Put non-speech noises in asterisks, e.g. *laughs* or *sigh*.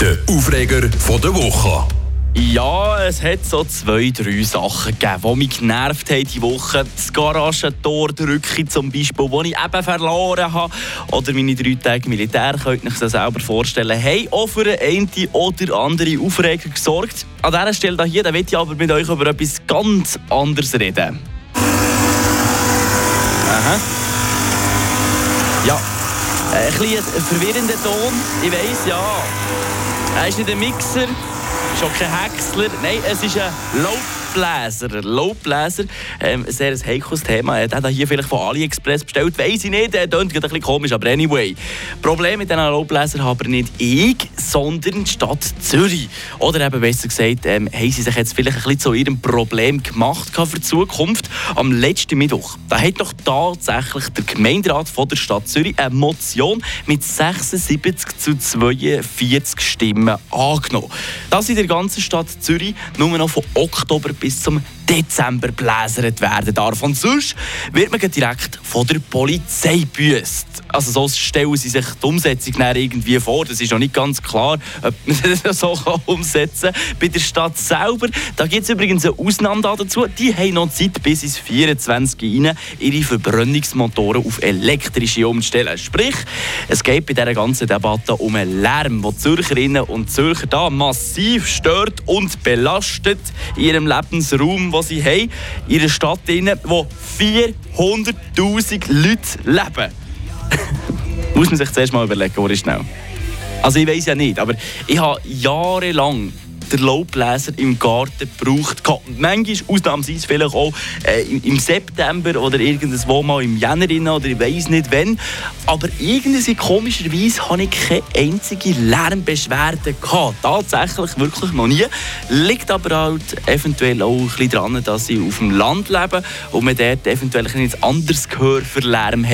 Der Aufreger der Woche. Ja, es hat so zwei, drei Sachen gegeben, die mich genervt haben diese Woche. Das Garagentor drücke zum Beispiel, das ich eben verloren habe. Oder meine drei Tage Militär, könnt ihr euch das selber vorstellen, haben auch für eine oder andere Aufreger gesorgt. An dieser Stelle hier, da will ich aber mit euch über etwas ganz anderes reden. Aha. Ein bisschen verwirrender Ton, ich weiss, ja. Er ist nicht ein Mixer, ist auch kein Häcksler. Nein, es ist ein Laubbläser. Laubbläser, ähm, ein sehr heikles Thema. Er hat hier vielleicht von AliExpress bestellt, weiss ich nicht. Er klingt ein bisschen komisch, aber anyway. Problem mit diesen Laubbläsern habe nicht ich, sondern die Stadt Zürich. Oder eben besser gesagt, ähm, haben sie sich jetzt vielleicht ein bisschen zu ihrem Problem gemacht für die Zukunft. Am letzten Mittwoch, da hat doch tatsächlich der Gemeinderat von der Stadt Zürich eine Motion mit 76 zu 42 Stimmen angenommen. Das in der ganzen Stadt Zürich nur noch von Oktober bis zum Dezember bläsert werden darf. Und sonst wird man direkt von der Polizei büßt. Also so stellen sie sich die Umsetzung dann irgendwie vor. Das ist noch nicht ganz klar, *laughs* ob man das so umsetzen kann. Bei der Stadt selber, da gibt es übrigens eine Ausnahme dazu. Die haben noch Zeit bis ins 24 hinein, ihre Verbrennungsmotoren auf elektrische umzustellen. Sprich, es geht bei dieser ganzen Debatte um einen Lärm, der Zürcherinnen und Zürcher da massiv stört und belastet in ihrem Lebensraum, den sie haben, in ihrer Stadt, die vier 100'000 Leute leben. *laughs* Muss man sich zuerst mal überlegen, wo ist schnell. Also ich weiß ja nicht, aber ich habe jahrelang den Laubbläser im Garten gebraucht. Manchmal, ausnahmsweise vielleicht auch äh, im September oder irgendwo mal im Jänner oder ich weiß nicht wann. Aber irgendwie komischerweise hatte ich keine einzige Lärmbeschwerde. Gehabt. Tatsächlich wirklich noch nie. Liegt aber halt eventuell auch ein bisschen daran, dass ich auf dem Land lebe und man dort eventuell ein anderes Gehör für Lärm hat.